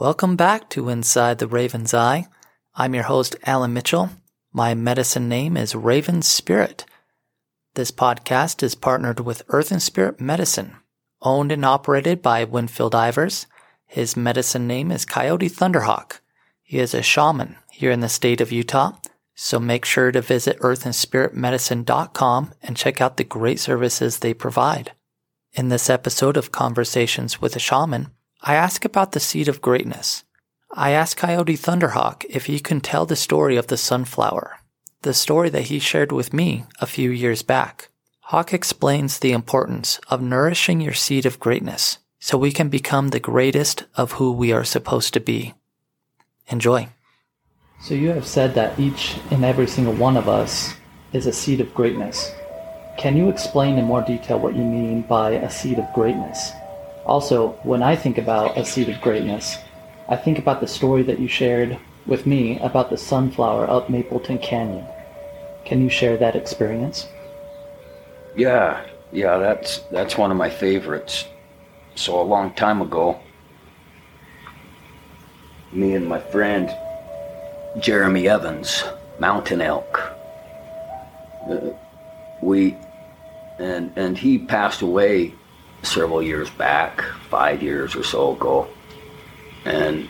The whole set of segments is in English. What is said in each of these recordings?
Welcome back to Inside the Raven's Eye. I'm your host, Alan Mitchell. My medicine name is Raven Spirit. This podcast is partnered with Earth and Spirit Medicine, owned and operated by Winfield Ivers. His medicine name is Coyote Thunderhawk. He is a shaman here in the state of Utah, so make sure to visit earthandspiritmedicine.com and check out the great services they provide. In this episode of Conversations with a Shaman, I ask about the seed of greatness. I ask Coyote Thunderhawk if he can tell the story of the sunflower, the story that he shared with me a few years back. Hawk explains the importance of nourishing your seed of greatness so we can become the greatest of who we are supposed to be. Enjoy. So, you have said that each and every single one of us is a seed of greatness. Can you explain in more detail what you mean by a seed of greatness? Also, when I think about a seed of greatness, I think about the story that you shared with me about the sunflower up Mapleton Canyon. Can you share that experience? Yeah, yeah, that's that's one of my favorites. So a long time ago, me and my friend Jeremy Evans, Mountain Elk, uh, we and and he passed away several years back, five years or so ago. And,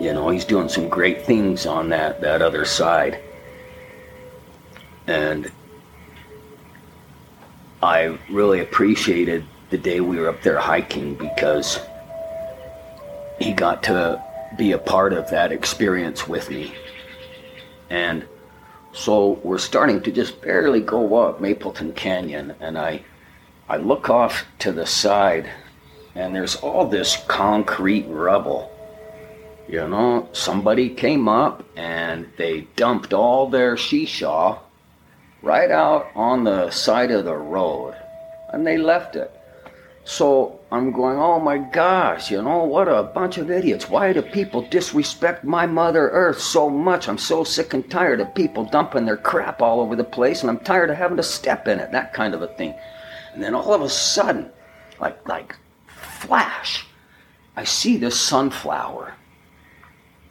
you know, he's doing some great things on that, that other side. And I really appreciated the day we were up there hiking because he got to be a part of that experience with me. And so we're starting to just barely go up Mapleton Canyon, and I I look off to the side and there's all this concrete rubble. You know, somebody came up and they dumped all their shisha right out on the side of the road and they left it. So I'm going, oh my gosh, you know, what a bunch of idiots. Why do people disrespect my Mother Earth so much? I'm so sick and tired of people dumping their crap all over the place and I'm tired of having to step in it, that kind of a thing. And then all of a sudden, like like flash, I see this sunflower.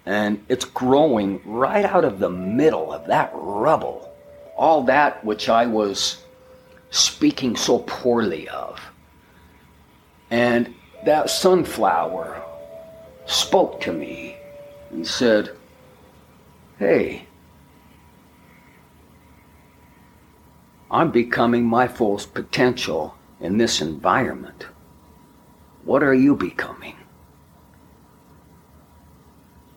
And it's growing right out of the middle of that rubble. All that which I was speaking so poorly of. And that sunflower spoke to me and said, Hey, I'm becoming my fullest potential in this environment. What are you becoming?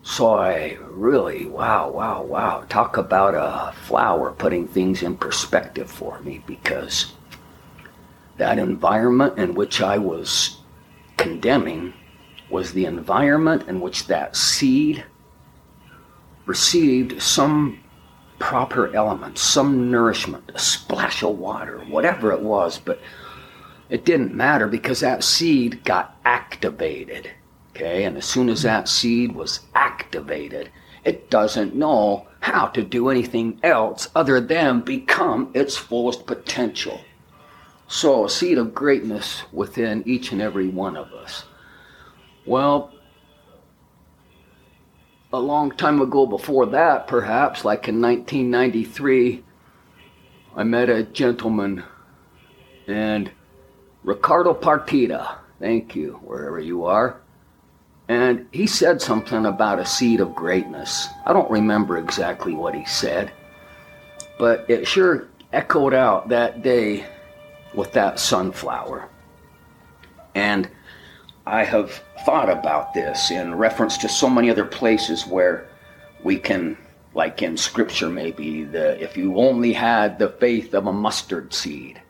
So I really, wow, wow, wow, talk about a flower putting things in perspective for me because that environment in which I was condemning was the environment in which that seed received some proper elements, some nourishment, a splash of water, whatever it was, but it didn't matter because that seed got activated. Okay, and as soon as that seed was activated, it doesn't know how to do anything else other than become its fullest potential. So, a seed of greatness within each and every one of us. Well, a long time ago before that, perhaps, like in 1993, I met a gentleman and Ricardo Partida, thank you, wherever you are. And he said something about a seed of greatness. I don't remember exactly what he said, but it sure echoed out that day with that sunflower. And I have thought about this in reference to so many other places where we can, like in scripture, maybe, the, if you only had the faith of a mustard seed.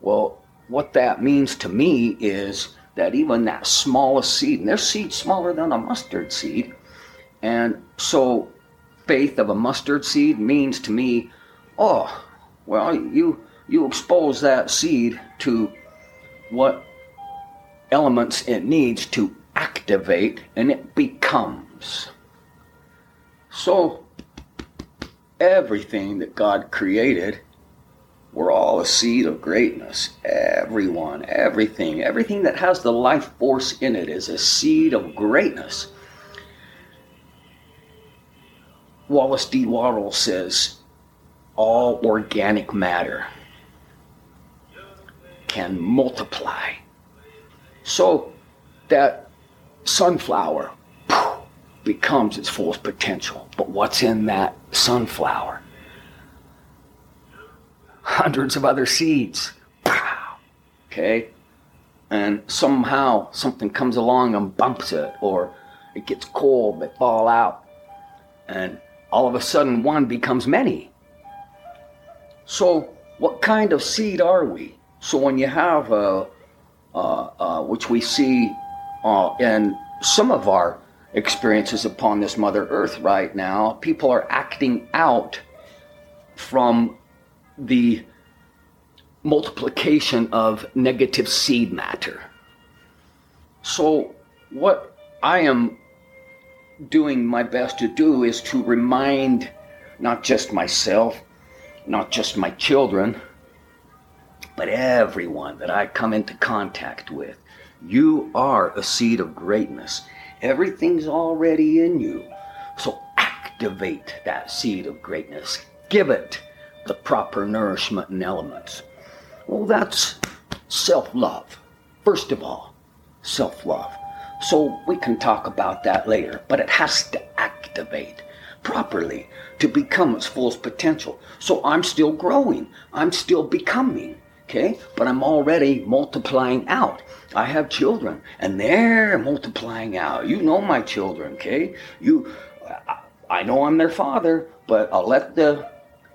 Well, what that means to me is that even that smallest seed, and there's seeds smaller than a mustard seed, and so faith of a mustard seed means to me, oh, well, you you expose that seed to what elements it needs to activate, and it becomes. So everything that God created we're all a seed of greatness. Everyone, everything, everything that has the life force in it is a seed of greatness. Wallace D. Wattles says all organic matter can multiply. So that sunflower becomes its fullest potential. But what's in that sunflower? hundreds of other seeds. Okay? And somehow something comes along and bumps it, or it gets cold, they fall out. And all of a sudden, one becomes many. So, what kind of seed are we? So, when you have a, which we see uh, in some of our experiences upon this Mother Earth right now, people are acting out from the multiplication of negative seed matter. So, what I am doing my best to do is to remind not just myself, not just my children, but everyone that I come into contact with. You are a seed of greatness. Everything's already in you. So activate that seed of greatness. Give it the proper nourishment and elements. Well, that's self love. First of all, self love. So we can talk about that later, but it has to activate properly to become its fullest potential. So I'm still growing, I'm still becoming, okay? But I'm already multiplying out. I have children and they're multiplying out. You know my children, okay? You I know I'm their father, but I'll let the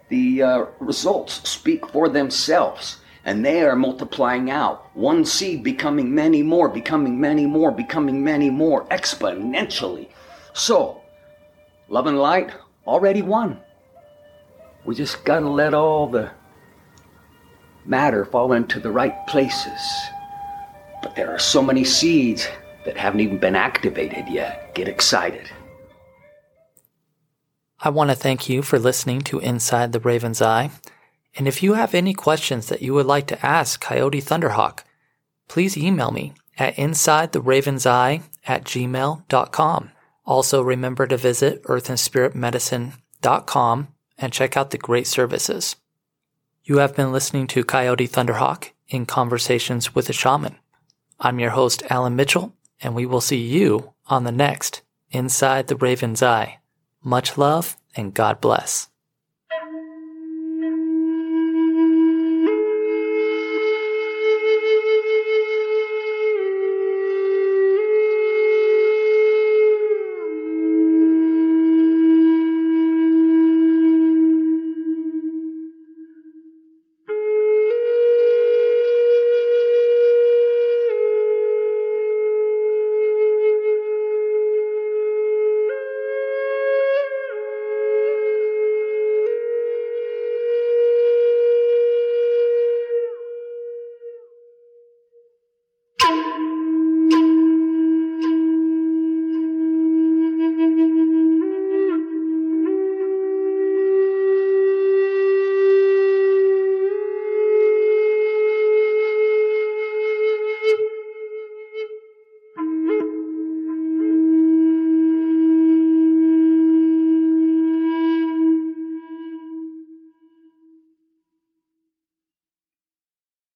the uh, results speak for themselves and they are multiplying out. One seed becoming many more, becoming many more, becoming many more exponentially. So, love and light already won. We just got to let all the matter fall into the right places. But there are so many seeds that haven't even been activated yet. Get excited. I want to thank you for listening to Inside the Raven's Eye. And if you have any questions that you would like to ask Coyote Thunderhawk, please email me at insidetheravenseye at gmail.com. Also remember to visit earthandspiritmedicine.com and check out the great services. You have been listening to Coyote Thunderhawk in Conversations with a Shaman. I'm your host, Alan Mitchell, and we will see you on the next Inside the Raven's Eye. Much love and God bless.